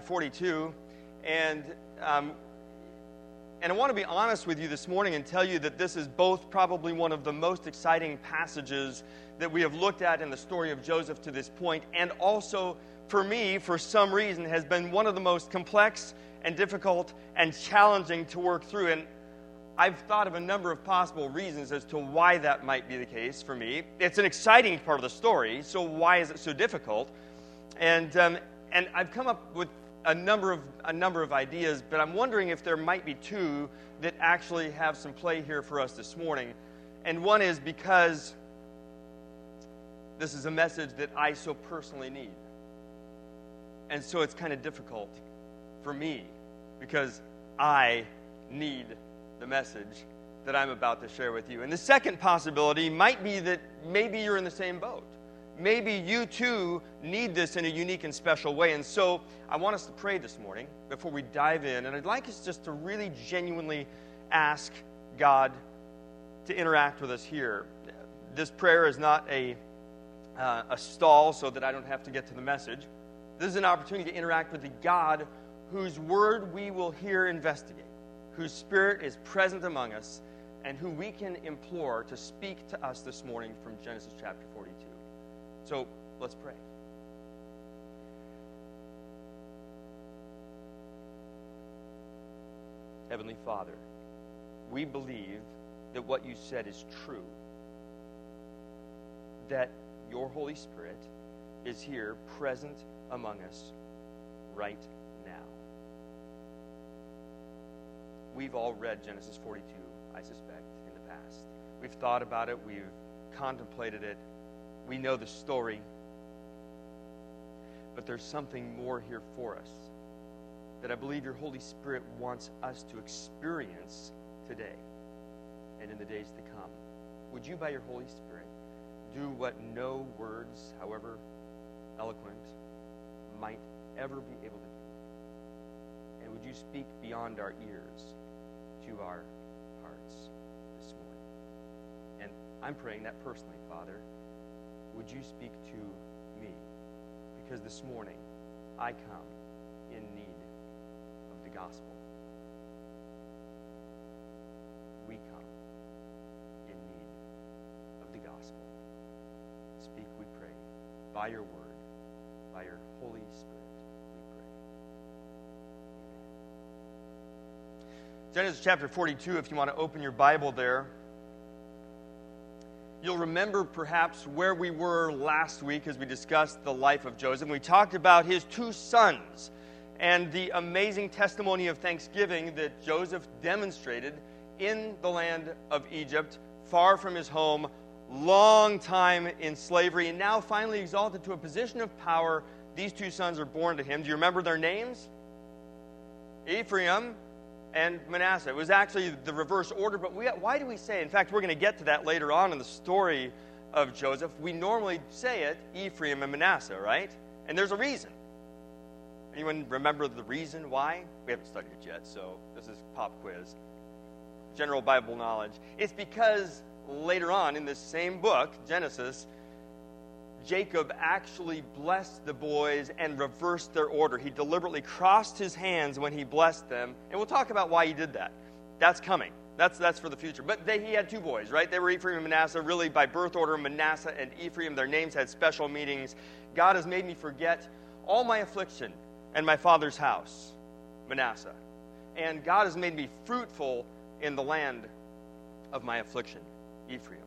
42, and um, and I want to be honest with you this morning and tell you that this is both probably one of the most exciting passages that we have looked at in the story of Joseph to this point, and also for me, for some reason, has been one of the most complex and difficult and challenging to work through. And I've thought of a number of possible reasons as to why that might be the case for me. It's an exciting part of the story, so why is it so difficult? And um, and I've come up with a number of a number of ideas, but I'm wondering if there might be two that actually have some play here for us this morning. And one is because this is a message that I so personally need. And so it's kind of difficult for me because I need the message that I'm about to share with you. And the second possibility might be that maybe you're in the same boat maybe you too need this in a unique and special way. And so I want us to pray this morning before we dive in. And I'd like us just to really genuinely ask God to interact with us here. This prayer is not a, uh, a stall so that I don't have to get to the message. This is an opportunity to interact with the God whose word we will here investigate, whose spirit is present among us, and who we can implore to speak to us this morning from Genesis chapter 42. So let's pray. Heavenly Father, we believe that what you said is true, that your Holy Spirit is here present among us right now. We've all read Genesis 42, I suspect, in the past. We've thought about it, we've contemplated it, we know the story, but there's something more here for us that I believe your Holy Spirit wants us to experience today and in the days to come. Would you, by your Holy Spirit, do what no words, however eloquent, might ever be able to do? And would you speak beyond our ears to our hearts this morning? And I'm praying that personally, Father would you speak to me? Because this morning I come in need of the gospel. We come in need of the gospel. Speak, we pray, by your word, by your Holy Spirit, we pray. Genesis chapter 42, if you want to open your Bible there. You'll remember perhaps where we were last week as we discussed the life of Joseph. We talked about his two sons and the amazing testimony of thanksgiving that Joseph demonstrated in the land of Egypt, far from his home, long time in slavery, and now finally exalted to a position of power. These two sons are born to him. Do you remember their names? Ephraim and Manasseh. It was actually the reverse order, but we, why do we say? In fact, we're going to get to that later on in the story of Joseph. We normally say it Ephraim and Manasseh, right? And there's a reason. Anyone remember the reason why? We haven't studied it yet, so this is pop quiz. General Bible knowledge. It's because later on in this same book, Genesis, Jacob actually blessed the boys and reversed their order. He deliberately crossed his hands when he blessed them. And we'll talk about why he did that. That's coming. That's, that's for the future. But they, he had two boys, right? They were Ephraim and Manasseh, really by birth order, Manasseh and Ephraim. Their names had special meanings. God has made me forget all my affliction and my father's house, Manasseh. And God has made me fruitful in the land of my affliction, Ephraim.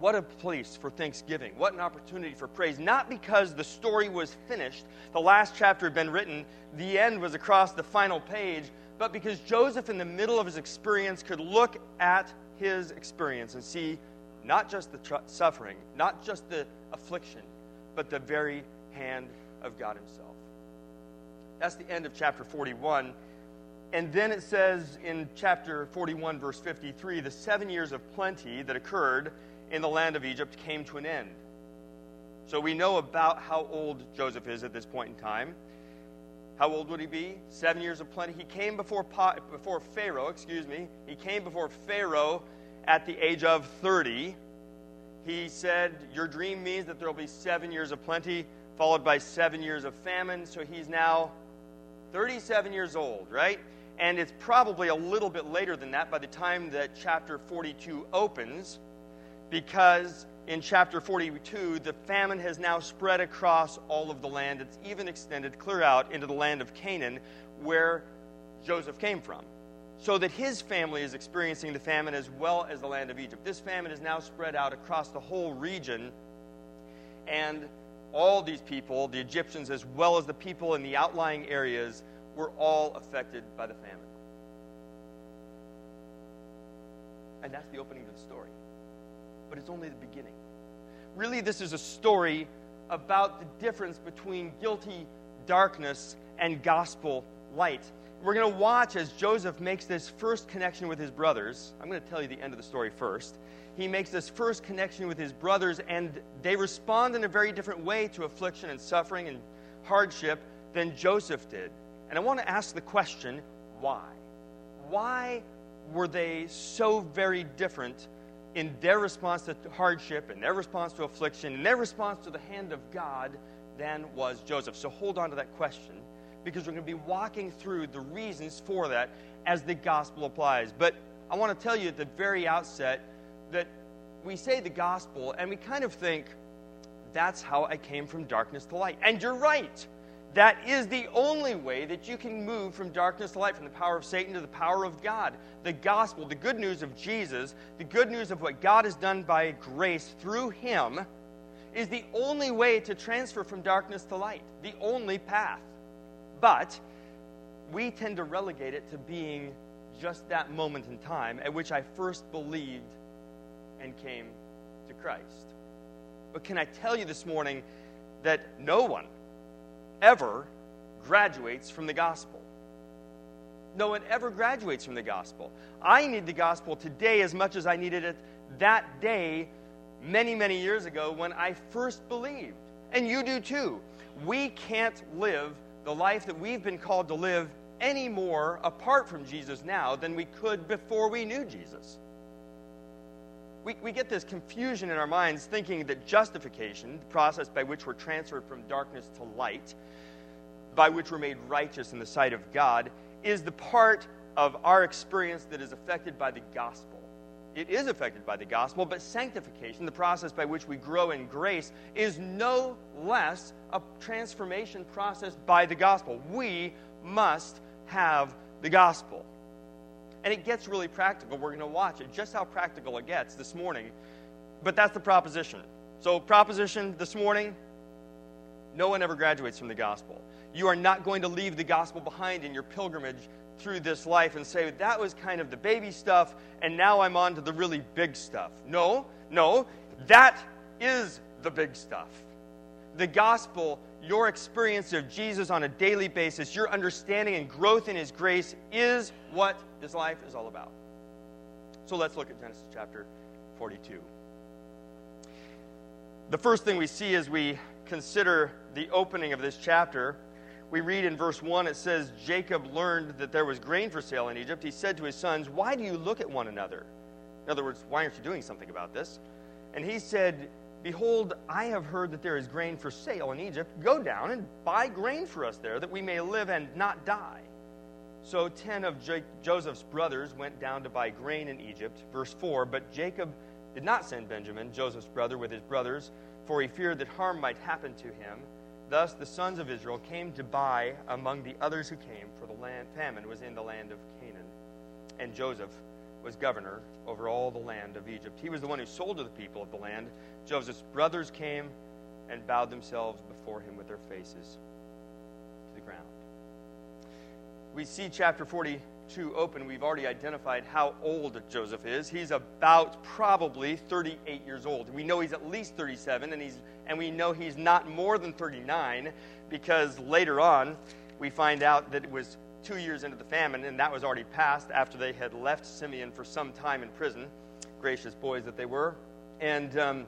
What a place for thanksgiving. What an opportunity for praise. Not because the story was finished, the last chapter had been written, the end was across the final page, but because Joseph, in the middle of his experience, could look at his experience and see not just the tr- suffering, not just the affliction, but the very hand of God Himself. That's the end of chapter 41. And then it says in chapter 41, verse 53, the seven years of plenty that occurred in the land of Egypt came to an end. So we know about how old Joseph is at this point in time. How old would he be? Seven years of plenty. He came before, before Pharaoh, excuse me. He came before Pharaoh at the age of 30. He said, Your dream means that there will be seven years of plenty. followed by seven years of famine. So he's now 37 years old, right? And it's probably a little bit later than that by the time that chapter 42 opens, because in chapter 42, the famine has now spread across all of the land. It's even extended clear out into the land of Canaan, where Joseph came from. So that his family is experiencing the famine as well as the land of Egypt. This famine is now spread out across the whole region. And all these people, the Egyptians as well as the people in the outlying areas, were all affected by the famine. And that's the opening of the story. But it's only the beginning. Really, this is a story about the difference between guilty darkness and gospel light. We're going to watch as Joseph makes this first connection with his brothers. I'm going to tell you the end of the story first he makes this first connection with his brothers, and they respond in a very different way to affliction and suffering and hardship than Joseph did. And I want to ask the question why? Why were they so very different in their response to hardship, in their response to affliction, in their response to the hand of God than was Joseph? So hold on to that question because we're going to be walking through the reasons for that as the gospel applies. But I want to tell you at the very outset that we say the gospel and we kind of think, that's how I came from darkness to light. And you're right. That is the only way that you can move from darkness to light, from the power of Satan to the power of God. The gospel, the good news of Jesus, the good news of what God has done by grace through Him, is the only way to transfer from darkness to light, the only path. But we tend to relegate it to being just that moment in time at which I first believed and came to Christ. But can I tell you this morning that no one ever graduates from the gospel? No one ever graduates from the gospel. I need the gospel today as much as I needed it that day many, many years ago when I first believed. And you do too. We can't live the life that we've been called to live any more apart from Jesus now than we could before we knew Jesus we, we get this confusion in our minds thinking that justification, the process by which we're transferred from darkness to light, by which we're made righteous in the sight of God, is the part of our experience that is affected by the gospel. It is affected by the gospel, but sanctification, the process by which we grow in grace, is no less a transformation process by the gospel. We must have the gospel. And it gets really practical. We're going to watch it, just how practical it gets this morning. But that's the proposition. So, proposition this morning no one ever graduates from the gospel. You are not going to leave the gospel behind in your pilgrimage through this life and say, that was kind of the baby stuff, and now I'm on to the really big stuff. No, no, that is the big stuff. The gospel your experience of Jesus on a daily basis, your understanding and growth in His grace is what this life is all about. So let's look at Genesis chapter 42. The first thing we see as we consider the opening of this chapter, we read in verse 1, it says, Jacob learned that there was grain for sale in Egypt. He said to his sons, Why do you look at one another? In other words, why aren't you doing something about this? And he said, Behold, I have heard that there is grain for sale in Egypt. Go down and buy grain for us there, that we may live and not die. So ten of J- Joseph's brothers went down to buy grain in Egypt. Verse 4 But Jacob did not send Benjamin, Joseph's brother, with his brothers, for he feared that harm might happen to him. Thus the sons of Israel came to buy among the others who came, for the land famine was in the land of Canaan. And Joseph was governor over all the land of Egypt. He was the one who sold to the people of the land. Joseph's brothers came and bowed themselves before him with their faces to the ground. We see chapter 42 open. We've already identified how old Joseph is. He's about probably 38 years old. We know he's at least 37, and, he's, and we know he's not more than 39 because later on we find out that it was two years into the famine, and that was already passed after they had left Simeon for some time in prison. Gracious boys that they were. And, um,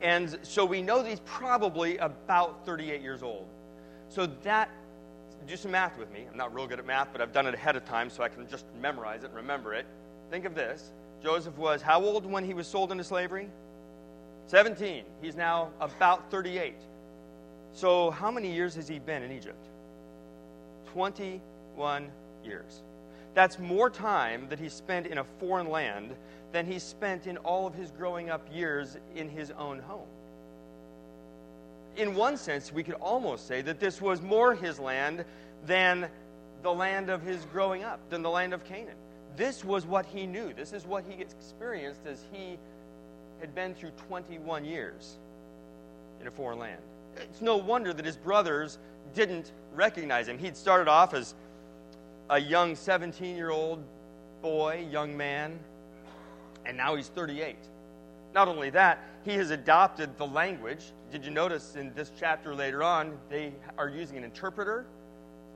and so we know that he's probably about 38 years old. So that, do some math with me. I'm not real good at math, but I've done it ahead of time so I can just memorize it and remember it. Think of this Joseph was how old when he was sold into slavery? 17. He's now about 38. So, how many years has he been in Egypt? 21 years. That's more time that he spent in a foreign land than he spent in all of his growing up years in his own home. In one sense, we could almost say that this was more his land than the land of his growing up, than the land of Canaan. This was what he knew. This is what he experienced as he had been through 21 years in a foreign land. It's no wonder that his brothers didn't recognize him. He'd started off as a young 17 year old boy, young man, and now he's 38. Not only that, he has adopted the language. Did you notice in this chapter later on, they are using an interpreter?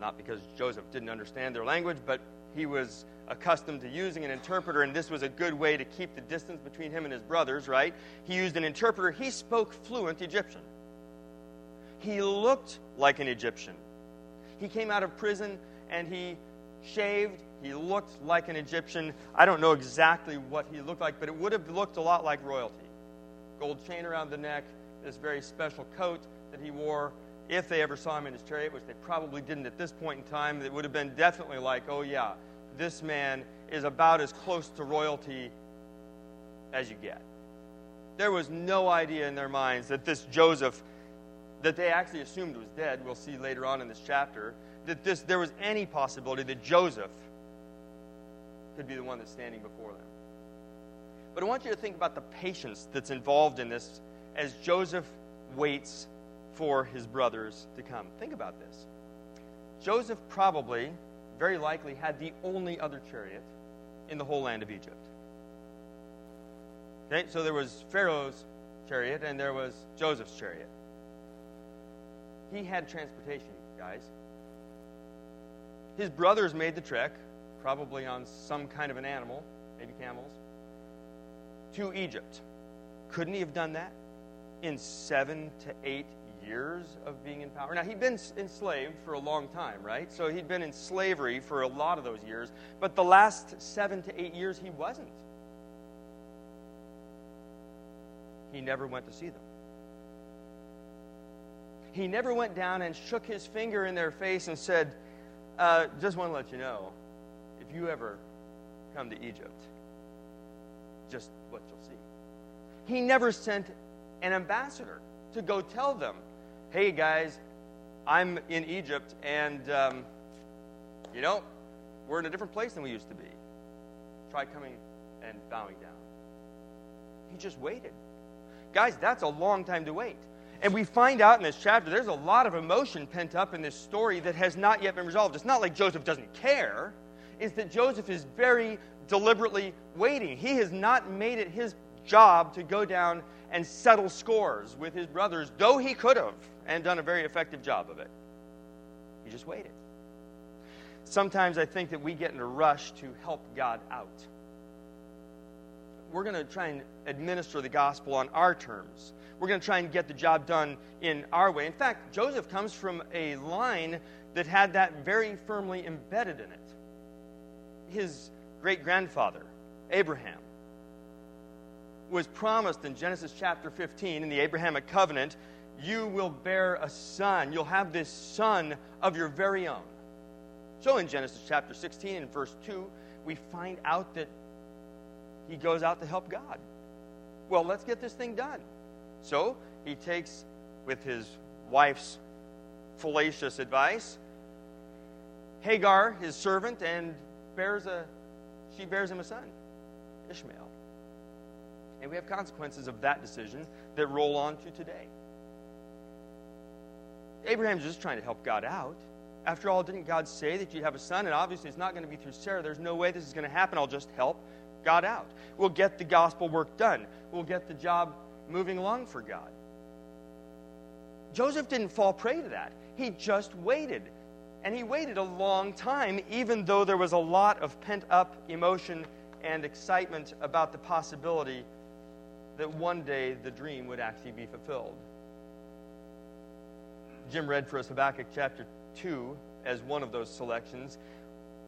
Not because Joseph didn't understand their language, but he was accustomed to using an interpreter, and this was a good way to keep the distance between him and his brothers, right? He used an interpreter. He spoke fluent Egyptian. He looked like an Egyptian. He came out of prison and he shaved. He looked like an Egyptian. I don't know exactly what he looked like, but it would have looked a lot like royalty. Gold chain around the neck, this very special coat that he wore. If they ever saw him in his chariot, which they probably didn't at this point in time, it would have been definitely like, oh, yeah, this man is about as close to royalty as you get. There was no idea in their minds that this Joseph, that they actually assumed was dead, we'll see later on in this chapter, that this, there was any possibility that Joseph could be the one that's standing before them. But I want you to think about the patience that's involved in this as Joseph waits for his brothers to come. Think about this. Joseph probably, very likely, had the only other chariot in the whole land of Egypt. Okay, so there was Pharaoh's chariot and there was Joseph's chariot. He had transportation, guys. His brothers made the trek, probably on some kind of an animal, maybe camels, to Egypt. Couldn't he have done that in seven to eight years of being in power? Now, he'd been enslaved for a long time, right? So he'd been in slavery for a lot of those years, but the last seven to eight years he wasn't. He never went to see them. He never went down and shook his finger in their face and said, uh, just want to let you know if you ever come to Egypt, just what you'll see. He never sent an ambassador to go tell them, hey guys, I'm in Egypt and, um, you know, we're in a different place than we used to be. Try coming and bowing down. He just waited. Guys, that's a long time to wait. And we find out in this chapter there's a lot of emotion pent up in this story that has not yet been resolved. It's not like Joseph doesn't care, it's that Joseph is very deliberately waiting. He has not made it his job to go down and settle scores with his brothers, though he could have and done a very effective job of it. He just waited. Sometimes I think that we get in a rush to help God out. We're going to try and administer the gospel on our terms we're going to try and get the job done in our way. In fact, Joseph comes from a line that had that very firmly embedded in it. His great grandfather, Abraham, was promised in Genesis chapter 15 in the Abrahamic covenant, you will bear a son. You'll have this son of your very own. So in Genesis chapter 16 and verse 2, we find out that he goes out to help God. Well, let's get this thing done. So he takes, with his wife's fallacious advice, Hagar, his servant, and bears a, she bears him a son, Ishmael. And we have consequences of that decision that roll on to today. Abraham's just trying to help God out. After all, didn't God say that you'd have a son? And obviously, it's not going to be through Sarah. There's no way this is going to happen. I'll just help God out. We'll get the gospel work done. We'll get the job moving along for God. Joseph didn't fall prey to that. He just waited. And he waited a long time, even though there was a lot of pent up emotion and excitement about the possibility that one day the dream would actually be fulfilled. Jim read for us Habakkuk chapter 2 as one of those selections.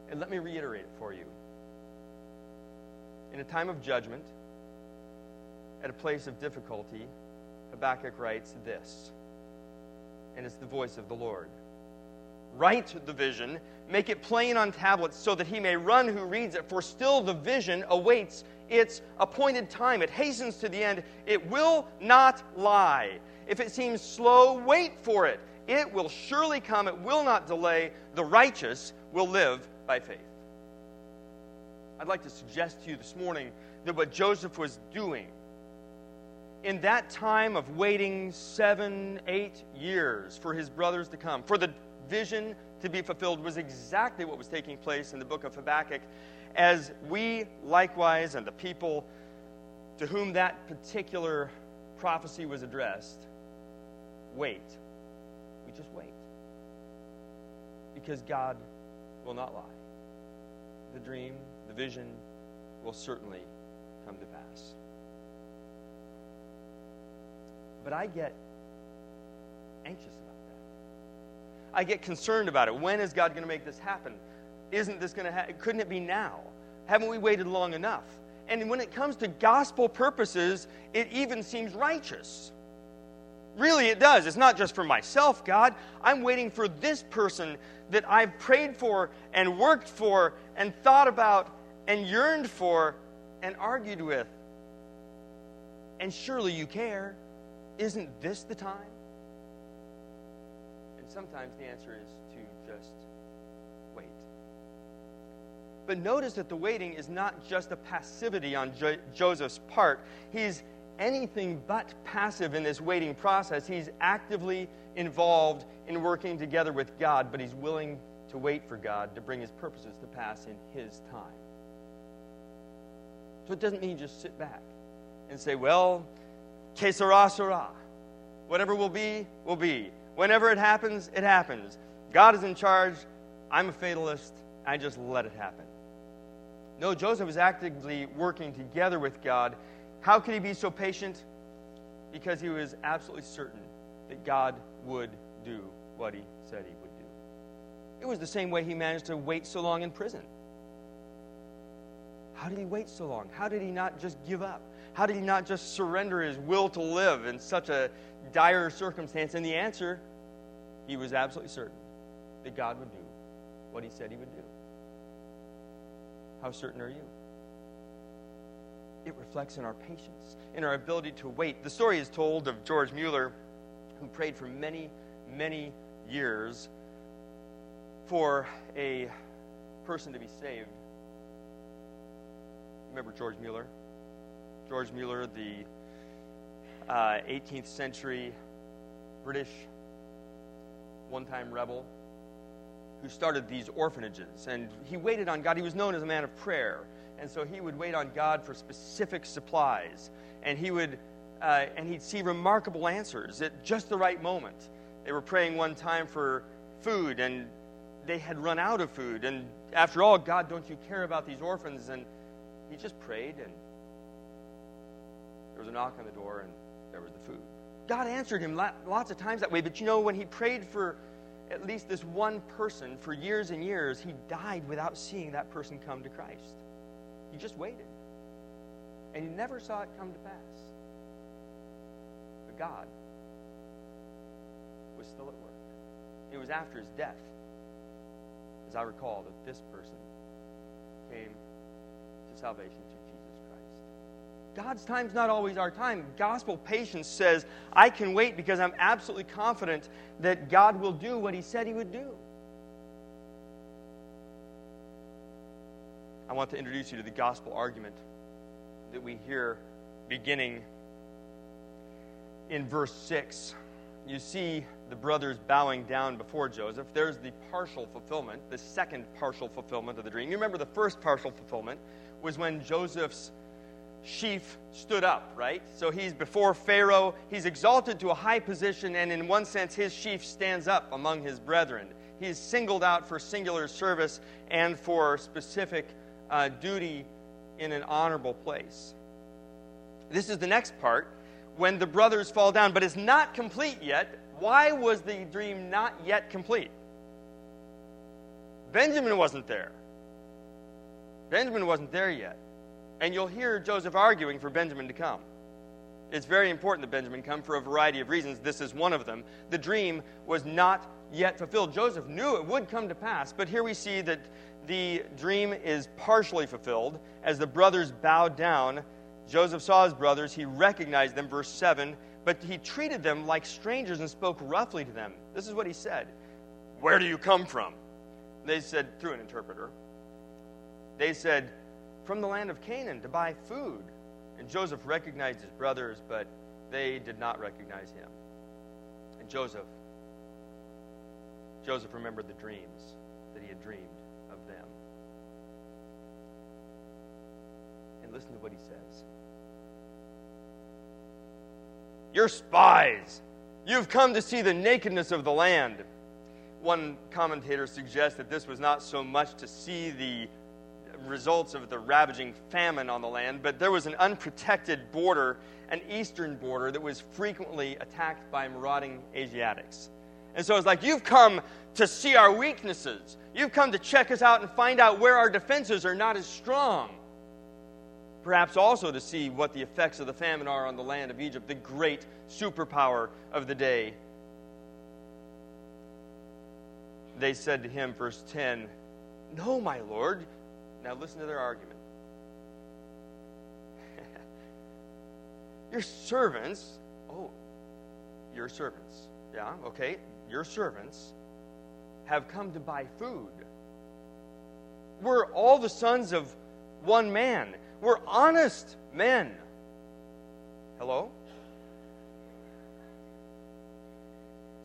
And let me reiterate it for you. In a time of judgment, at a place of difficulty, Habakkuk writes this. and it's the voice of the Lord. Write the vision, make it plain on tablets, so that he may run who reads it, for still the vision awaits its appointed time. It hastens to the end. It will not lie. If it seems slow, wait for it. It will surely come, it will not delay. The righteous will live by faith. I'd like to suggest to you this morning that what Joseph was doing in that time of waiting seven, eight years for his brothers to come, for the vision to be fulfilled, was exactly what was taking place in the book of Habakkuk, as we likewise and the people to whom that particular prophecy was addressed wait. We just wait. Because God will not lie. The dream, the vision will certainly come to pass. But I get anxious about that. I get concerned about it. When is God going to make this happen? Isn't this going to happen? Couldn't it be now? Haven't we waited long enough? And when it comes to gospel purposes, it even seems righteous. Really, it does. It's not just for myself, God. I'm waiting for this person that I've prayed for and worked for and thought about and yearned for and argued with. And surely you care. Isn't this the time? And sometimes the answer is to just wait. But notice that the waiting is not just a passivity on jo- Joseph's part. He's anything but passive in this waiting process. He's actively involved in working together with God, but he's willing to wait for God to bring his purposes to pass in his time. So it doesn't mean just sit back and say, well, que sera. Whatever will be, will be. Whenever it happens, it happens. God is in charge. I'm a fatalist. I just let it happen. No, Joseph is actively working together with God. How could he be so patient? Because he was absolutely certain that God would do what he said he would do. It was the same way he managed to wait so long in prison. How did he wait so long? How did he not just give up? How did he not just surrender his will to live in such a dire circumstance? And the answer, he was absolutely certain that God would do what he said he would do. How certain are you? It reflects in our patience, in our ability to wait. The story is told of George Mueller, who prayed for many, many years for a person to be saved Remember George Mueller? George Mueller, the uh, 18th century British one time rebel who started these orphanages. And he waited on God. He was known as a man of prayer. And so he would wait on God for specific supplies. And he would. Uh, and he'd see remarkable answers at just the right moment. They were praying one time for food, and they had run out of food. And after all, God, don't you care about these orphans? And he just prayed, and there was a knock on the door, and there was the food. God answered him lots of times that way, but you know, when he prayed for at least this one person for years and years, he died without seeing that person come to Christ. He just waited. And he never saw it come to pass. But God was still at work. It was after his death, as I recall, that this person came to salvation through. God's time's not always our time. Gospel patience says, I can wait because I'm absolutely confident that God will do what He said He would do. I want to introduce you to the gospel argument that we hear beginning in verse 6. You see the brothers bowing down before Joseph. There's the partial fulfillment, the second partial fulfillment of the dream. You remember the first partial fulfillment was when Joseph's sheaf stood up, right? So he's before Pharaoh, he's exalted to a high position, and in one sense, his sheaf stands up among his brethren. He's singled out for singular service and for specific uh, duty in an honorable place. This is the next part when the brothers fall down, but it's not complete yet. Why was the dream not yet complete? Benjamin wasn't there. Benjamin wasn't there yet. And you'll hear Joseph arguing for Benjamin to come. It's very important that Benjamin come for a variety of reasons. This is one of them. The dream was not yet fulfilled. Joseph knew it would come to pass, but here we see that the dream is partially fulfilled. As the brothers bowed down, Joseph saw his brothers. He recognized them, verse 7, but he treated them like strangers and spoke roughly to them. This is what he said Where do you come from? They said, through an interpreter, they said, From the land of Canaan to buy food. And Joseph recognized his brothers, but they did not recognize him. And Joseph, Joseph remembered the dreams that he had dreamed of them. And listen to what he says. You're spies. You've come to see the nakedness of the land. One commentator suggests that this was not so much to see the results of the ravaging famine on the land, but there was an unprotected border, an eastern border, that was frequently attacked by marauding Asiatics. And so it's like, you've come to see our weaknesses. You've come to check us out and find out where our defenses are not as strong. Perhaps also to see what the effects of the famine are on the land of Egypt, the great superpower of the day. They said to him, verse 10, No, my Lord, now listen to their argument. your servants, oh, your servants, yeah, okay, your servants have come to buy food. We're all the sons of one man. We're honest men. Hello?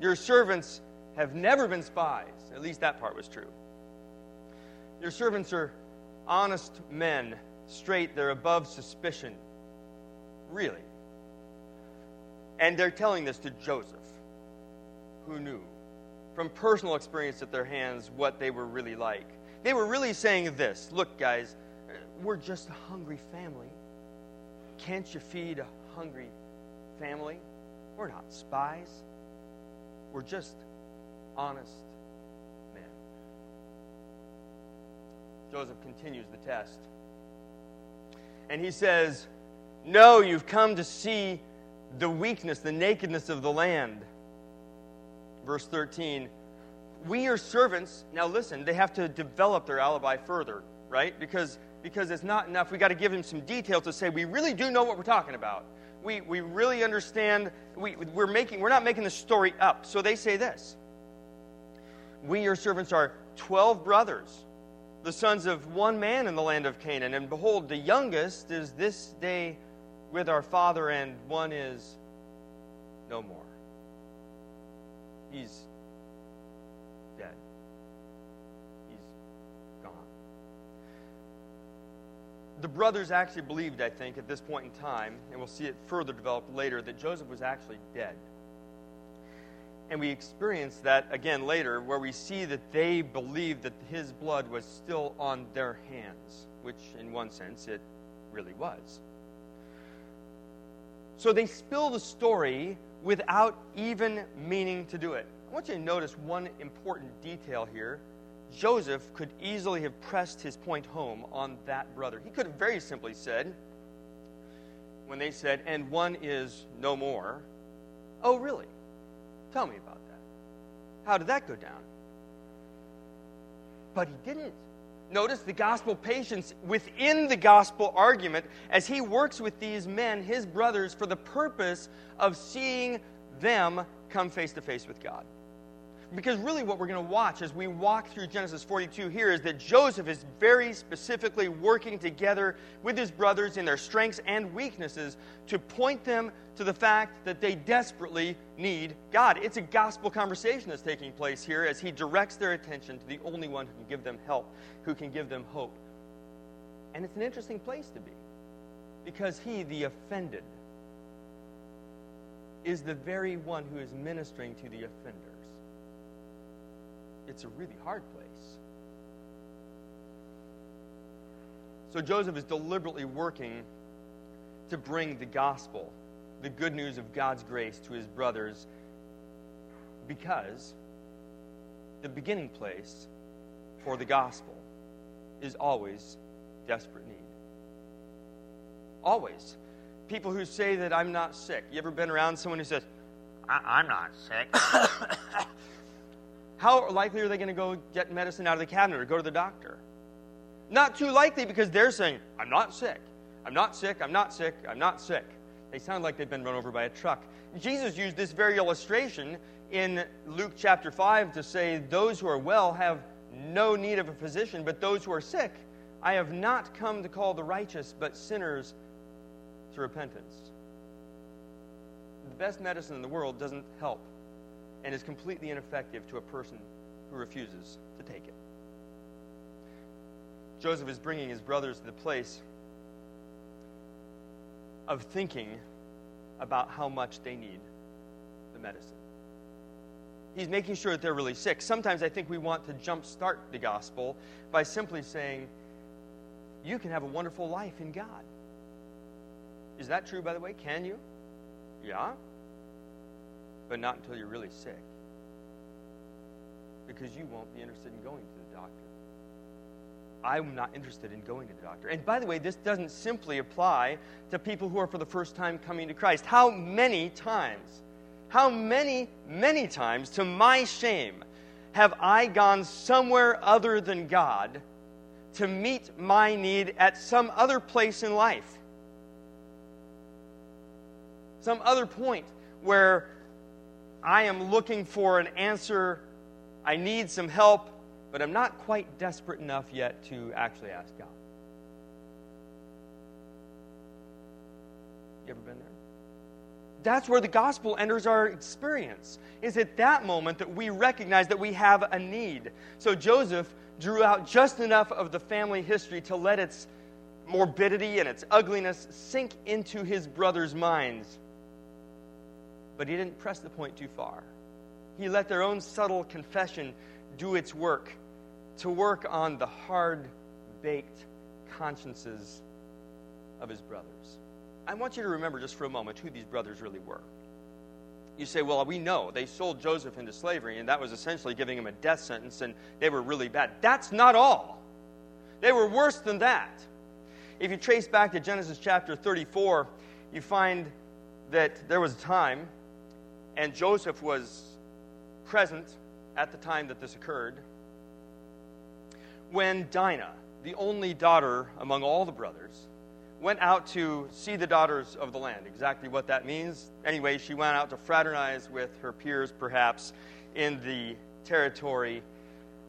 Your servants have never been spies. At least that part was true. Your servants are honest men, straight, they're above suspicion. Really. And they're telling this to Joseph, who knew from personal experience at their hands what they were really like. They were really saying this Look, guys, we're just a hungry family. Can't you feed a hungry family? We're not spies. We're just honest Joseph continues the test. And he says, No, you've come to see the weakness, the nakedness of the land. Verse 13, we are servants. Now listen, they have to develop their alibi further, right? Because, because it's not enough. we got to give them some detail to say we really do know what we're talking about. We, we really understand, we, we're, making, we're not making the story up. So they say this We, your servants, are 12 brothers the sons of one man in the land of Canaan. And behold, the youngest is this day with our father, and one is no more. He's dead. He's gone. The brothers actually believed, I think, at this point in time, and we'll see it further developed later, that Joseph was actually dead. And we experience that again later, where we see that they believed that his blood was still on their hands, which in one sense it really was. So they spill the story without even meaning to do it. I want you to notice one important detail here. Joseph could easily have pressed his point home on that brother. He could have very simply said, when they said, and one is no more, oh, really? Tell me about that. How did that go down? But he didn't. Notice the gospel patience within the gospel argument as he works with these men, his brothers, for the purpose of seeing them come face to face with God. Because really, what we're going to watch as we walk through Genesis 42 here is that Joseph is very specifically working together with his brothers in their strengths and weaknesses to point them to the fact that they desperately need God. It's a gospel conversation that's taking place here as he directs their attention to the only one who can give them help, who can give them hope. And it's an interesting place to be because he, the offended, is the very one who is ministering to the offender it's a really hard place. So Joseph is deliberately working to bring the gospel, the good news of God's grace to his brothers because the beginning place for the gospel is always desperate need. Always. people who say that I'm not sick. You ever been around someone who says, I- am not sick. How likely are they going to go get medicine out of the cabinet or go to the doctor? Not too likely because they're saying, I'm not sick. I'm not sick. I'm not sick. I'm not sick. They sound like they've been run over by a truck. Jesus used this very illustration in Luke chapter 5 to say, Those who are well have no need of a physician, but those who are sick, I have not come to call the righteous, but sinners to repentance. The best medicine in the world doesn't help and is completely ineffective to a person who refuses to take it. Joseph is bringing his brothers to the place of thinking about how much they need the medicine. He's making sure that they're really sick. Sometimes I think we want to jumpstart the gospel by simply saying, You can have a wonderful life in God. Is that true, by the way? Can you? Yeah. But not until you're really sick. Because you won't be interested in going to the doctor. I'm not interested in going to the doctor. And by the way, this doesn't simply apply to people who are for the first time coming to Christ. How many times, how many, many times, to my shame, have I gone somewhere other than God to meet my need at some other place in life? Some other point where I am looking for an answer, I need some help, but I'm not quite desperate enough yet to actually ask God. You ever been there? That's where the gospel enters our experience. Is at that moment that we recognize that we have a need. So Joseph drew out just enough of the family history to let its morbidity and its ugliness sink into his brothers' minds. But he didn't press the point too far. He let their own subtle confession do its work to work on the hard baked consciences of his brothers. I want you to remember just for a moment who these brothers really were. You say, well, we know they sold Joseph into slavery, and that was essentially giving him a death sentence, and they were really bad. That's not all. They were worse than that. If you trace back to Genesis chapter 34, you find that there was a time, and Joseph was present at the time that this occurred when Dinah, the only daughter among all the brothers, went out to see the daughters of the land. Exactly what that means. Anyway, she went out to fraternize with her peers, perhaps, in the territory.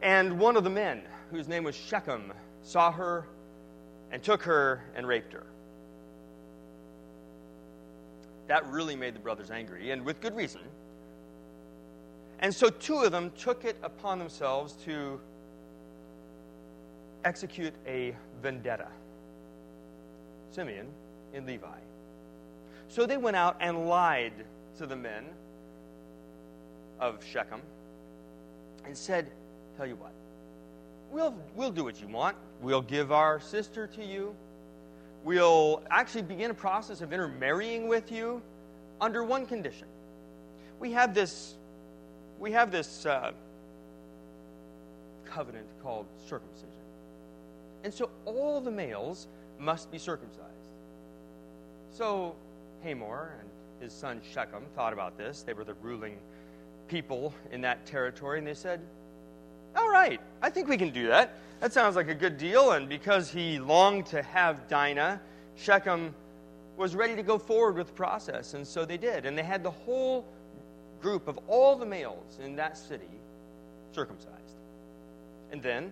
And one of the men, whose name was Shechem, saw her and took her and raped her. That really made the brothers angry, and with good reason. And so two of them took it upon themselves to execute a vendetta Simeon and Levi. So they went out and lied to the men of Shechem and said, Tell you what, we'll, we'll do what you want. We'll give our sister to you. We'll actually begin a process of intermarrying with you under one condition. We have this, we have this uh, covenant called circumcision. And so all the males must be circumcised. So Hamor and his son Shechem thought about this. They were the ruling people in that territory, and they said, All right, I think we can do that. That sounds like a good deal. And because he longed to have Dinah, Shechem was ready to go forward with the process. And so they did. And they had the whole group of all the males in that city circumcised. And then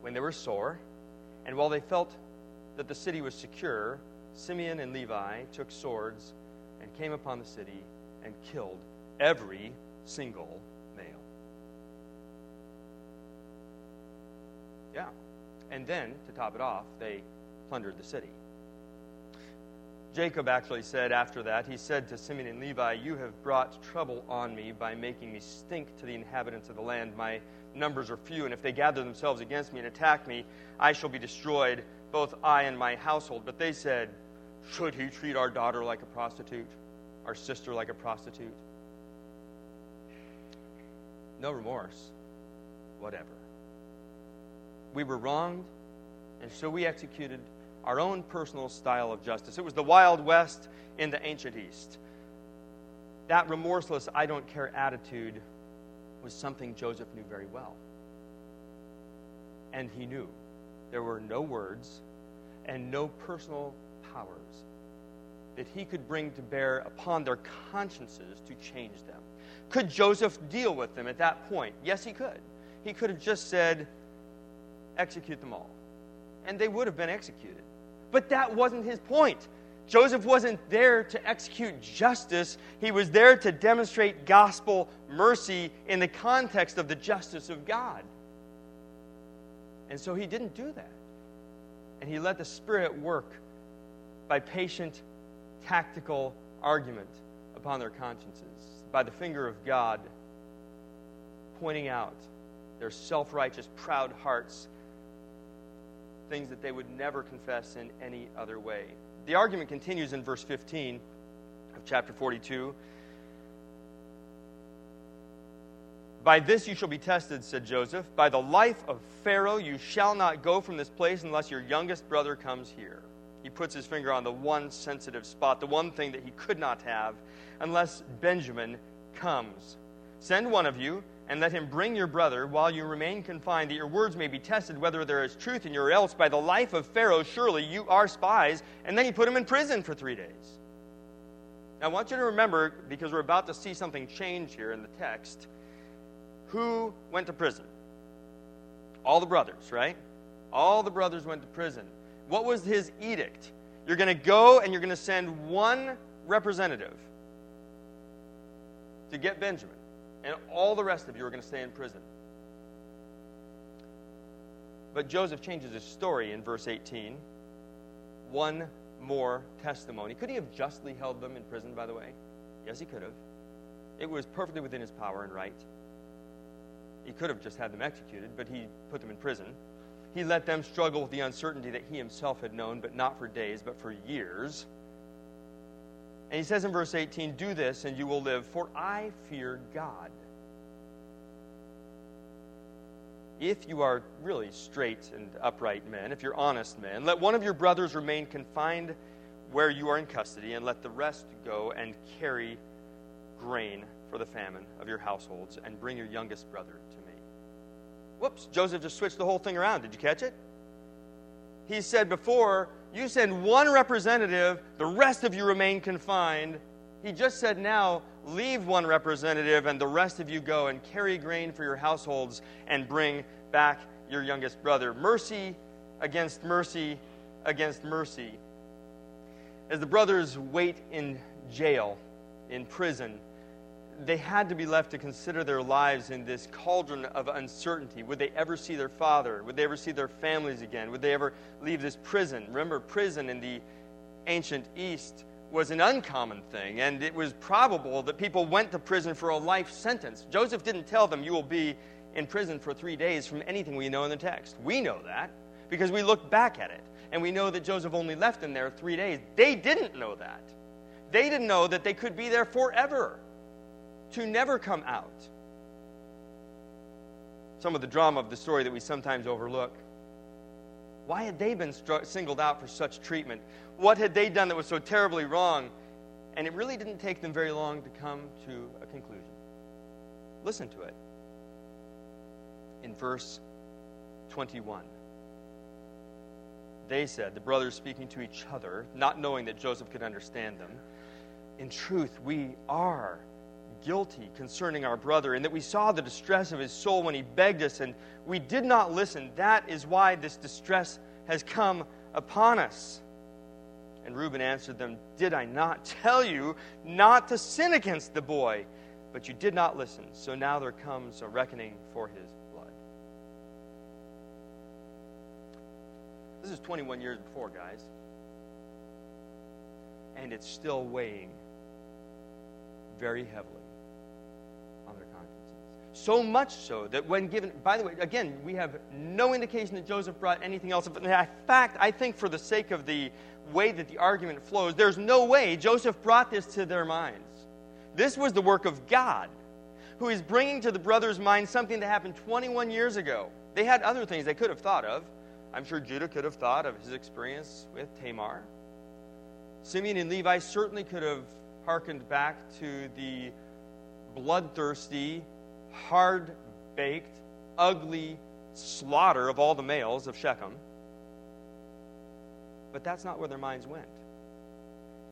when they were sore, and while they felt that the city was secure, Simeon and Levi took swords and came upon the city and killed every single male. Yeah. And then, to top it off, they plundered the city. Jacob actually said after that, he said to Simeon and Levi, You have brought trouble on me by making me stink to the inhabitants of the land. My numbers are few, and if they gather themselves against me and attack me, I shall be destroyed, both I and my household. But they said, Should he treat our daughter like a prostitute, our sister like a prostitute? No remorse, whatever. We were wronged, and so we executed our own personal style of justice. It was the Wild West in the ancient East. That remorseless, I don't care attitude was something Joseph knew very well. And he knew there were no words and no personal powers that he could bring to bear upon their consciences to change them. Could Joseph deal with them at that point? Yes, he could. He could have just said, execute them all. And they would have been executed. But that wasn't his point. Joseph wasn't there to execute justice, he was there to demonstrate gospel mercy in the context of the justice of God. And so he didn't do that. And he let the Spirit work by patient, tactical argument upon their consciences, by the finger of God pointing out their self righteous, proud hearts, things that they would never confess in any other way. The argument continues in verse 15 of chapter 42. By this you shall be tested, said Joseph. By the life of Pharaoh you shall not go from this place unless your youngest brother comes here. He puts his finger on the one sensitive spot, the one thing that he could not have, unless Benjamin comes. Send one of you and let him bring your brother while you remain confined, that your words may be tested whether there is truth in you, or else by the life of Pharaoh, surely you are spies. And then he put him in prison for three days. Now, I want you to remember, because we're about to see something change here in the text, who went to prison? All the brothers, right? All the brothers went to prison. What was his edict? You're going to go and you're going to send one representative to get Benjamin and all the rest of you are going to stay in prison. But Joseph changes his story in verse 18. One more testimony. Could he have justly held them in prison, by the way? Yes, he could have. It was perfectly within his power and right. He could have just had them executed, but he put them in prison. He let them struggle with the uncertainty that he himself had known, but not for days, but for years. And he says in verse 18, Do this and you will live, for I fear God. If you are really straight and upright men, if you're honest men, let one of your brothers remain confined where you are in custody, and let the rest go and carry grain for the famine of your households, and bring your youngest brother to me. Whoops, Joseph just switched the whole thing around. Did you catch it? He said before, you send one representative, the rest of you remain confined. He just said now, leave one representative, and the rest of you go and carry grain for your households and bring back your youngest brother. Mercy against mercy against mercy. As the brothers wait in jail, in prison, they had to be left to consider their lives in this cauldron of uncertainty. Would they ever see their father? Would they ever see their families again? Would they ever leave this prison? Remember, prison in the ancient East was an uncommon thing, and it was probable that people went to prison for a life sentence. Joseph didn't tell them, You will be in prison for three days from anything we know in the text. We know that because we look back at it, and we know that Joseph only left them there three days. They didn't know that. They didn't know that they could be there forever to never come out. Some of the drama of the story that we sometimes overlook. Why had they been singled out for such treatment? What had they done that was so terribly wrong? And it really didn't take them very long to come to a conclusion. Listen to it. In verse 21, they said, the brothers speaking to each other, not knowing that Joseph could understand them, In truth, we are guilty concerning our brother, and that we saw the distress of his soul when he begged us, and we did not listen. That is why this distress has come upon us. And Reuben answered them, Did I not tell you not to sin against the boy? But you did not listen. So now there comes a reckoning for his blood. This is 21 years before, guys. And it's still weighing very heavily. So much so that when given, by the way, again, we have no indication that Joseph brought anything else. In fact, I think for the sake of the way that the argument flows, there's no way Joseph brought this to their minds. This was the work of God, who is bringing to the brothers' minds something that happened 21 years ago. They had other things they could have thought of. I'm sure Judah could have thought of his experience with Tamar. Simeon and Levi certainly could have hearkened back to the bloodthirsty, hard baked, ugly slaughter of all the males of Shechem. But that's not where their minds went.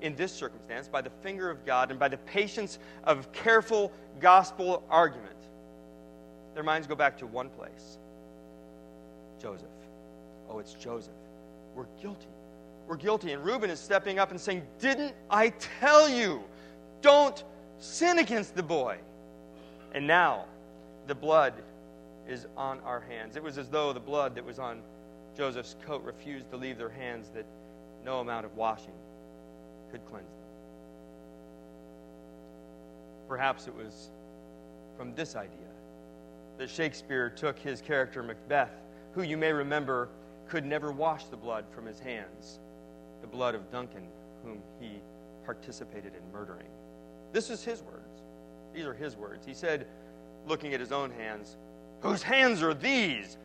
In this circumstance, by the finger of God and by the patience of careful gospel argument, their minds go back to one place Joseph. Oh, it's Joseph. We're guilty. We're guilty. And Reuben is stepping up and saying, Didn't I tell you? Don't sin against the boy. And now the blood is on our hands. It was as though the blood that was on Joseph's coat refused to leave their hands, that no amount of washing could cleanse them. Perhaps it was from this idea that Shakespeare took his character Macbeth, who you may remember could never wash the blood from his hands, the blood of Duncan, whom he participated in murdering. This is his words. These are his words. He said, looking at his own hands, Whose hands are these?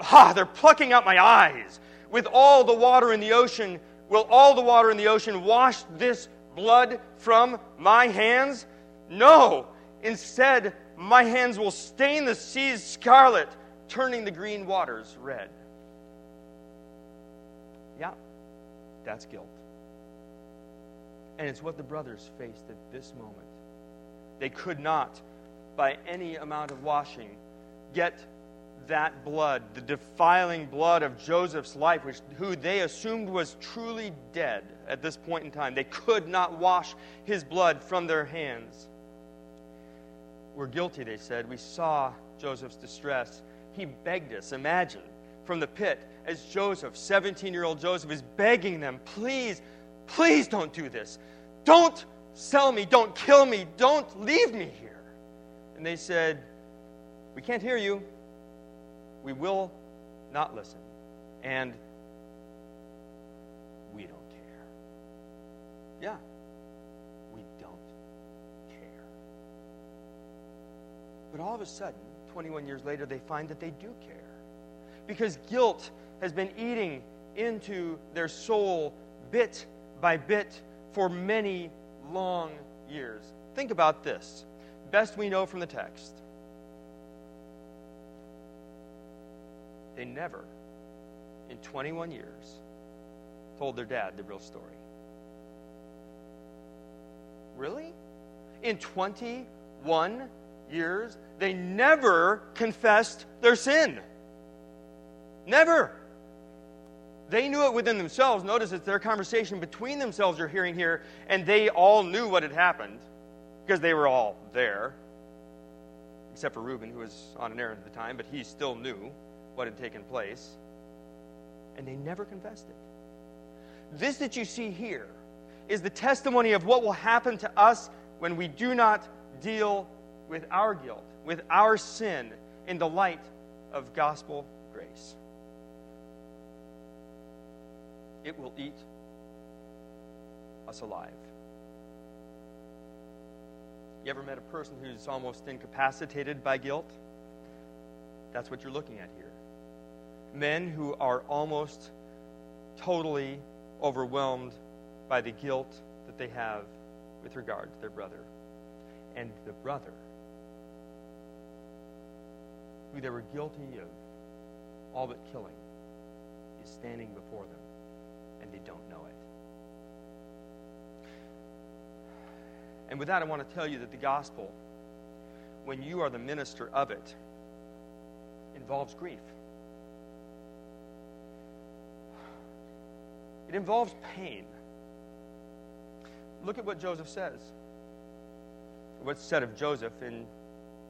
Ah, they're plucking out my eyes. With all the water in the ocean, will all the water in the ocean wash this blood from my hands? No. Instead, my hands will stain the seas scarlet, turning the green waters red. Yeah, that's guilt. And it's what the brothers faced at this moment. They could not, by any amount of washing, get that blood, the defiling blood of Joseph's life, which, who they assumed was truly dead at this point in time. They could not wash his blood from their hands. We're guilty, they said. We saw Joseph's distress. He begged us, imagine, from the pit, as Joseph, 17 year old Joseph, is begging them, please, please don't do this. Don't sell me. Don't kill me. Don't leave me here. And they said, We can't hear you. We will not listen. And we don't care. Yeah, we don't care. But all of a sudden, 21 years later, they find that they do care. Because guilt has been eating into their soul bit by bit for many long years. Think about this. Best we know from the text. They never, in 21 years, told their dad the real story. Really? In 21 years, they never confessed their sin. Never. They knew it within themselves. Notice it's their conversation between themselves you're hearing here, and they all knew what had happened because they were all there, except for Reuben, who was on an errand at the time, but he still knew what had taken place. And they never confessed it. This that you see here is the testimony of what will happen to us when we do not deal with our guilt, with our sin, in the light of gospel grace. It will eat us alive. You ever met a person who's almost incapacitated by guilt? That's what you're looking at here. Men who are almost totally overwhelmed by the guilt that they have with regard to their brother. And the brother, who they were guilty of all but killing, is standing before them and they don't know it. And with that, I want to tell you that the gospel, when you are the minister of it, involves grief. It involves pain. Look at what Joseph says. What's said of Joseph in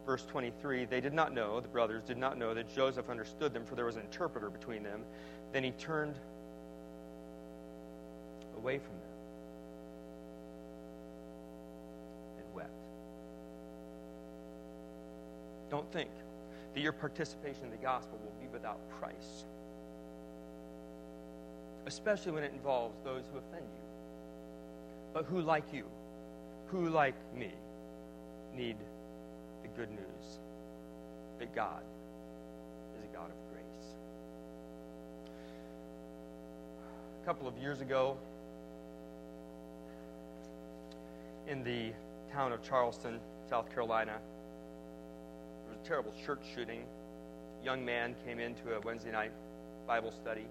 verse 23 they did not know, the brothers did not know that Joseph understood them, for there was an interpreter between them. Then he turned away from them and wept. Don't think that your participation in the gospel will be without price, especially when it involves those who offend you, but who, like you, who, like me, need the good news that God is a God of grace. A couple of years ago in the town of Charleston, South Carolina. There was a terrible church shooting. A young man came into a Wednesday night Bible study.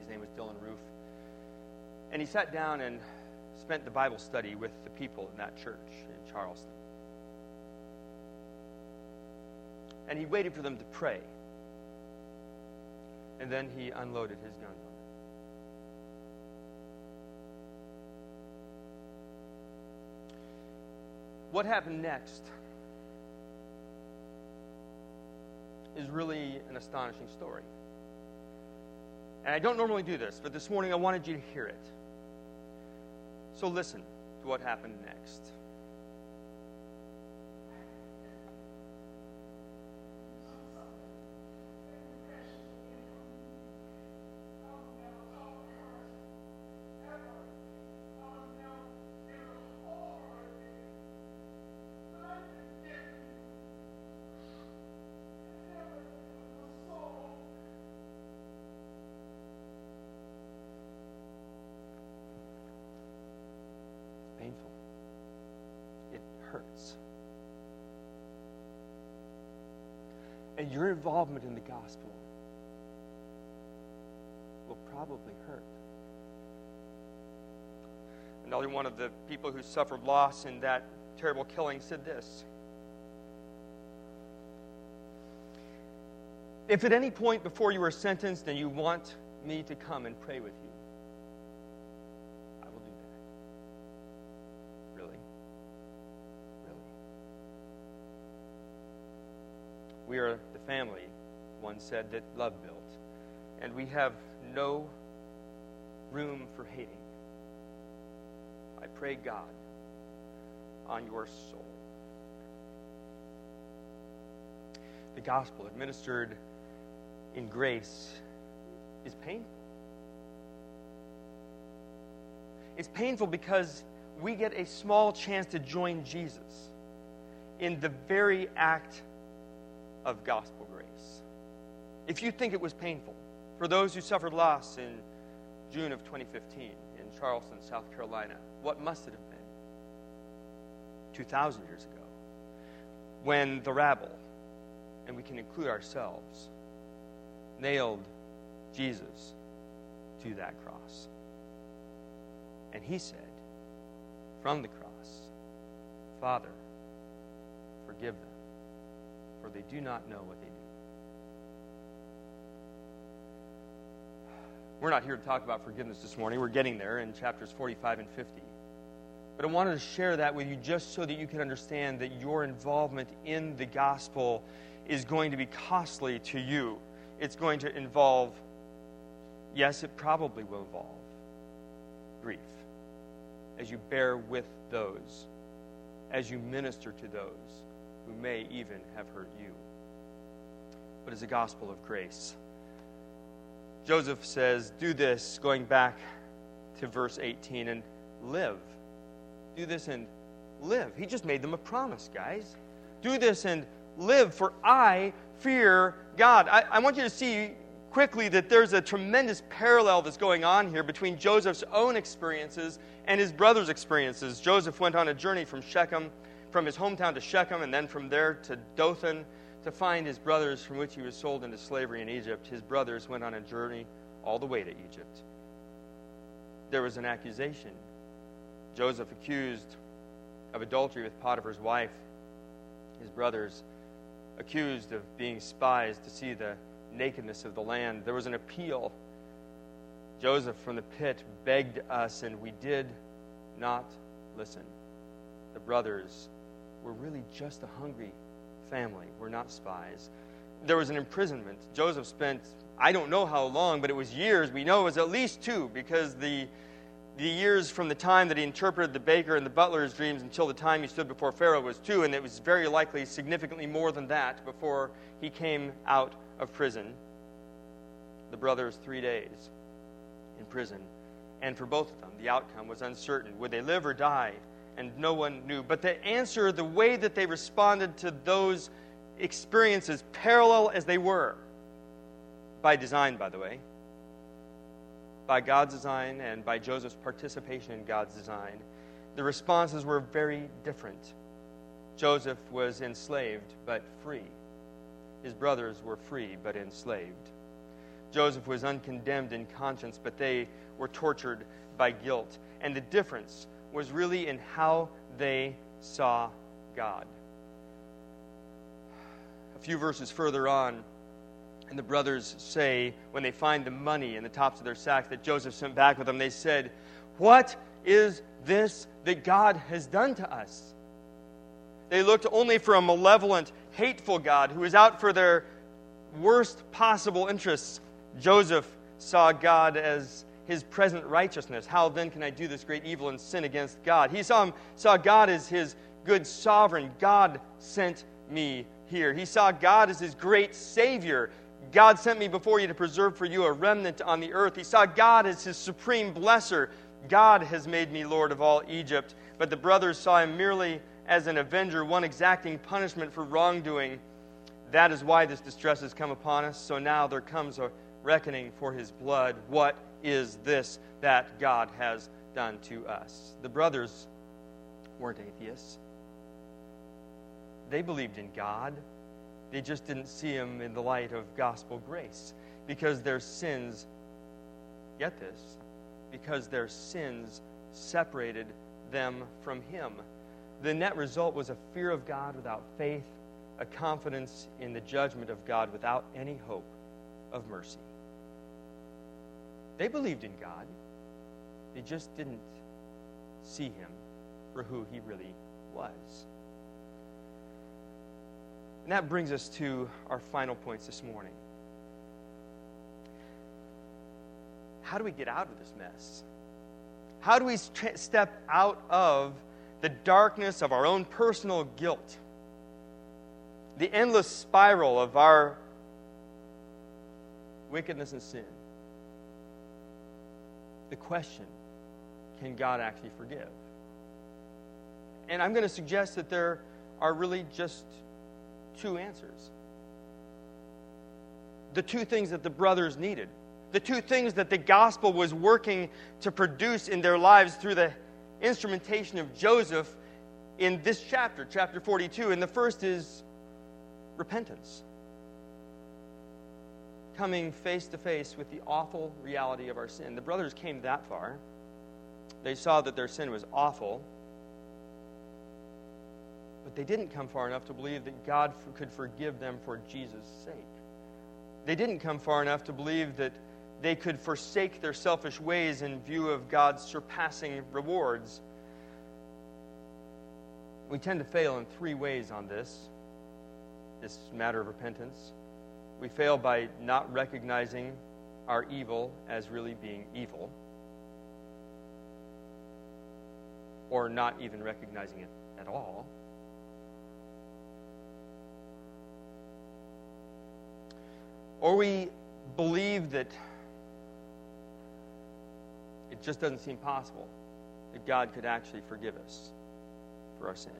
His name was Dylann Roof. And he sat down and spent the Bible study with the people in that church in Charleston. And he waited for them to pray. And then he unloaded his gun on them. What happened next is really an astonishing story. And I don't normally do this, but this morning I wanted you to hear it. So listen to what happened next. Your involvement in the gospel will probably hurt. Another one of the people who suffered loss in that terrible killing said this If at any point before you are sentenced and you want me to come and pray with you, I will do that. Really? Really? We are the family, one said, that love built. And we have no room for hating. I pray God on your soul. The gospel administered in grace is painful. It's painful because we get a small chance to join Jesus in the very act of gospel grace. If you think it was painful, for those who suffered loss in June of 2015 in Charleston, South Carolina, what must it have been? 2,000 years ago, when the rabble, and we can include ourselves, nailed Jesus to that cross. And he said from the cross, Father, forgive them, for they do not know what they do. We're not here to talk about forgiveness this morning. We're getting there in chapters 45 and 50. But I wanted to share that with you just so that you can understand that your involvement in the gospel is going to be costly to you. It's going to involve, yes, it probably will involve grief as you bear with those, as you minister to those who may even have hurt you. But it's a gospel of grace. Joseph says, Do this, going back to verse 18, and live. Do this and live. He just made them a promise, guys. Do this and live, for I fear God. I, I want you to see quickly that there's a tremendous parallel that's going on here between Joseph's own experiences and his brother's experiences. Joseph went on a journey from Shechem, from his hometown to Shechem, and then from there to Dothan to find his brothers from which he was sold into slavery in Egypt. His brothers went on a journey all the way to Egypt. There was an accusation. Joseph accused of adultery with Potiphar's wife. His brothers accused of being spies to see the nakedness of the land. There was an appeal. Joseph from the pit begged us, and we did not listen. The brothers were really just a hungry family, we're not spies. There was an imprisonment. Joseph spent, I don't know how long, but it was years. We know it was at least two because the the years from the time that he interpreted the baker and the butler's dreams until the time he stood before Pharaoh was two, and it was very likely significantly more than that before he came out of prison. The brothers, three days in prison. And for both of them, the outcome was uncertain. Would they live or die? And no one knew. But the answer, the way that they responded to those experiences, parallel as they were, by design, by the way, by God's design and by Joseph's participation in God's design, the responses were very different. Joseph was enslaved but free. His brothers were free but enslaved. Joseph was uncondemned in conscience, but they were tortured by guilt. And the difference was really in how they saw God. A few verses further on, and the brothers say, when they find the money in the tops of their sacks that Joseph sent back with them, they said, What is this that God has done to us? They looked only for a malevolent, hateful God who was out for their worst possible interests. Joseph saw God as his present righteousness. How then can I do this great evil and sin against God? He saw, him, saw God as his good sovereign. God sent me here. He saw God as his great Savior. God sent me before you to preserve for you a remnant on the earth. He saw God as his supreme blesser. God has made me Lord of all Egypt. But the brothers saw him merely as an avenger, one exacting punishment for wrongdoing. That is why this distress has come upon us. So now there comes a reckoning for his blood. What is this that God has done to us? The brothers weren't atheists. They believed in God. They just didn't see him in the light of gospel grace because their sins, get this, because their sins separated them from him. The net result was a fear of God without faith, a confidence in the judgment of God without any hope of mercy. They believed in God, they just didn't see him for who he really was. And that brings us to our final points this morning. How do we get out of this mess? How do we step out of the darkness of our own personal guilt, the endless spiral of our wickedness and sin. The question can God actually forgive? And I'm going to suggest that there are really just two answers. The two things that the brothers needed, the two things that the gospel was working to produce in their lives through the instrumentation of Joseph in this chapter, chapter 42. And the first is repentance. Coming face to face with the awful reality of our sin. The brothers came that far. They saw that their sin was awful. But they didn't come far enough to believe that God could forgive them for Jesus' sake. They didn't come far enough to believe that they could forsake their selfish ways in view of God's surpassing rewards. We tend to fail in three ways on this this matter of repentance. We fail by not recognizing our evil as really being evil, or not even recognizing it at all. Or we believe that it just doesn't seem possible that God could actually forgive us for our sin.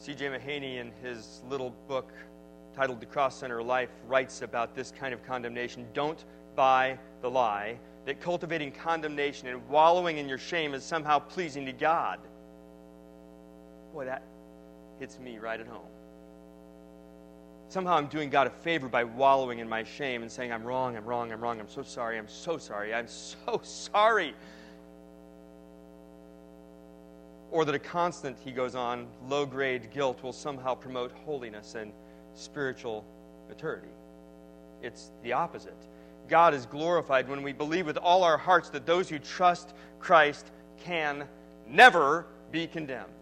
C.J. Mahaney, in his little book titled The Cross Center Life, writes about this kind of condemnation. Don't buy the lie that cultivating condemnation and wallowing in your shame is somehow pleasing to God. Boy, that hits me right at home somehow I'm doing God a favor by wallowing in my shame and saying, I'm wrong, I'm wrong, I'm wrong, I'm so sorry, I'm so sorry, I'm so sorry. Or that a constant, he goes on, low grade guilt will somehow promote holiness and spiritual maturity. It's the opposite. God is glorified when we believe with all our hearts that those who trust Christ can never be condemned.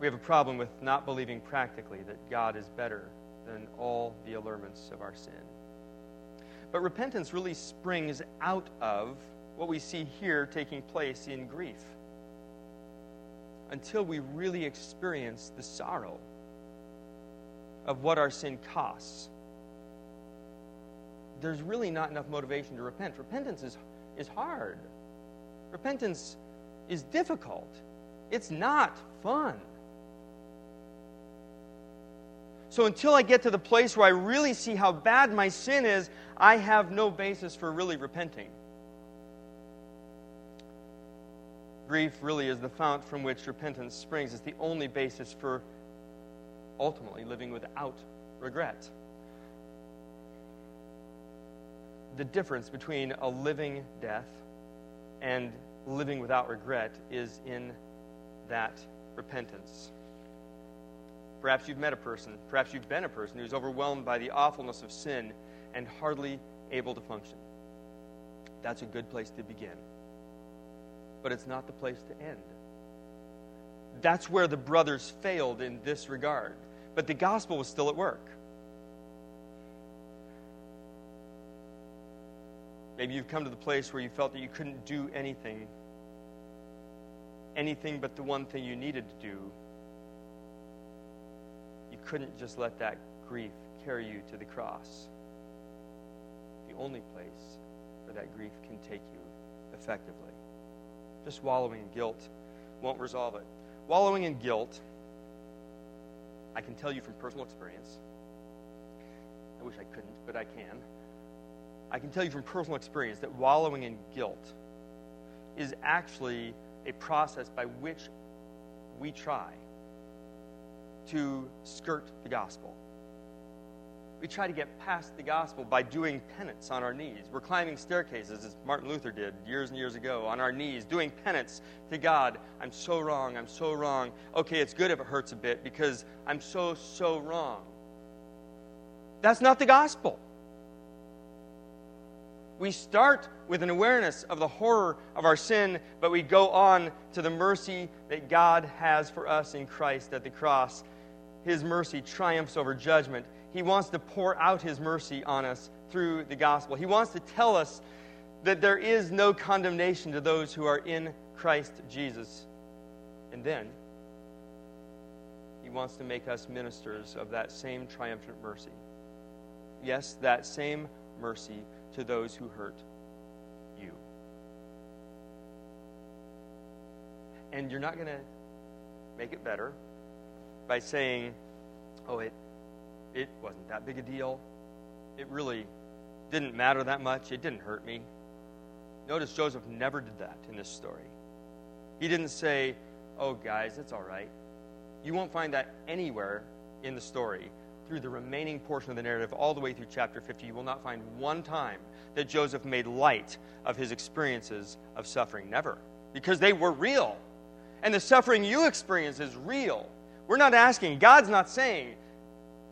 We have a problem with not believing practically that God is better than all the allurements of our sin. But repentance really springs out of what we see here taking place in grief. Until we really experience the sorrow of what our sin costs, there's really not enough motivation to repent. Repentance is, is hard, repentance is difficult, it's not fun. So until I get to the place where I really see how bad my sin is, I have no basis for really repenting. Grief really is the fount from which repentance springs. It's the only basis for ultimately living without regret. The difference between a living death and living without regret is in that repentance. Perhaps you've met a person, perhaps you've been a person who's overwhelmed by the awfulness of sin and hardly able to function. That's a good place to begin. But it's not the place to end. That's where the brothers failed in this regard. But the gospel was still at work. Maybe you've come to the place where you felt that you couldn't do anything, anything but the one thing you needed to do. Couldn't just let that grief carry you to the cross. The only place where that grief can take you effectively. Just wallowing in guilt won't resolve it. Wallowing in guilt I can tell you from personal experience. I wish I couldn't, but I can. I can tell you from personal experience that wallowing in guilt is actually a process by which we try to skirt the gospel. We try to get past the gospel by doing penance on our knees. We're climbing staircases, as Martin Luther did years and years ago, on our knees, doing penance to God. I'm so wrong. I'm so wrong. Okay, it's good if it hurts a bit because I'm so, so wrong. That's not the gospel. We start with an awareness of the horror of our sin, but we go on to the mercy that God has for us in Christ at the cross. His mercy triumphs over judgment. He wants to pour out His mercy on us through the gospel. He wants to tell us that there is no condemnation to those who are in Christ Jesus. And then, He wants to make us ministers of that same triumphant mercy. Yes, that same mercy to those who hurt you. And you're not going to make it better by saying, oh, it it wasn't that big a deal. It really didn't matter that much. It didn't hurt me. Notice Joseph never did that in this story. He didn't say, Oh, guys, it's all right. You won't find that anywhere in the story through the remaining portion of the narrative, all the way through chapter 50. You will not find one time that Joseph made light of his experiences of suffering. Never. Because they were real. And the suffering you experience is real. We're not asking, God's not saying,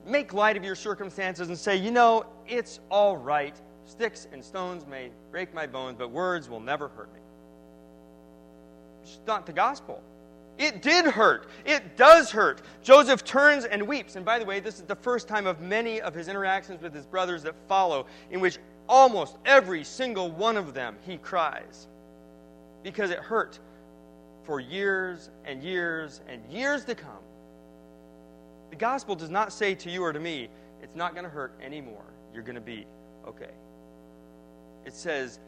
make light of your circumstances and say, you know, it's all right. Sticks and stones may break my bones, but words will never hurt me. It's not the gospel. It did hurt. It does hurt. Joseph turns and weeps. And by the way, this is the first time of many of his interactions with his brothers that follow in which almost every single one of them he cries because it hurt for years and years and years to come. The gospel does not say to you or to me, it's not going to hurt anymore. You're going to be okay. It says,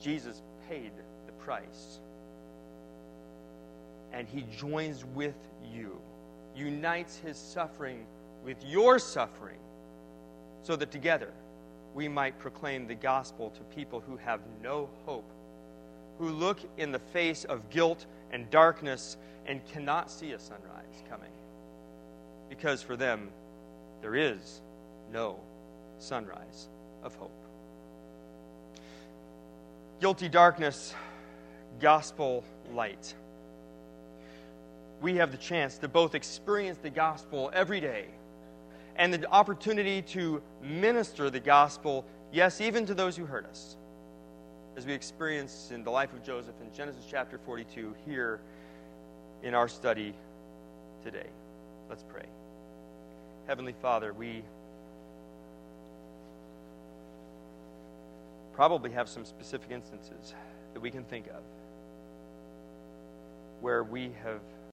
Jesus paid the price. And he joins with you, unites his suffering with your suffering, so that together we might proclaim the gospel to people who have no hope, who look in the face of guilt and darkness and cannot see a sunrise coming. Because for them, there is no sunrise of hope. Guilty darkness, gospel light. We have the chance to both experience the gospel every day and the opportunity to minister the gospel, yes, even to those who hurt us, as we experience in the life of Joseph in Genesis chapter 42 here in our study today. Let's pray. Heavenly Father, we probably have some specific instances that we can think of where we have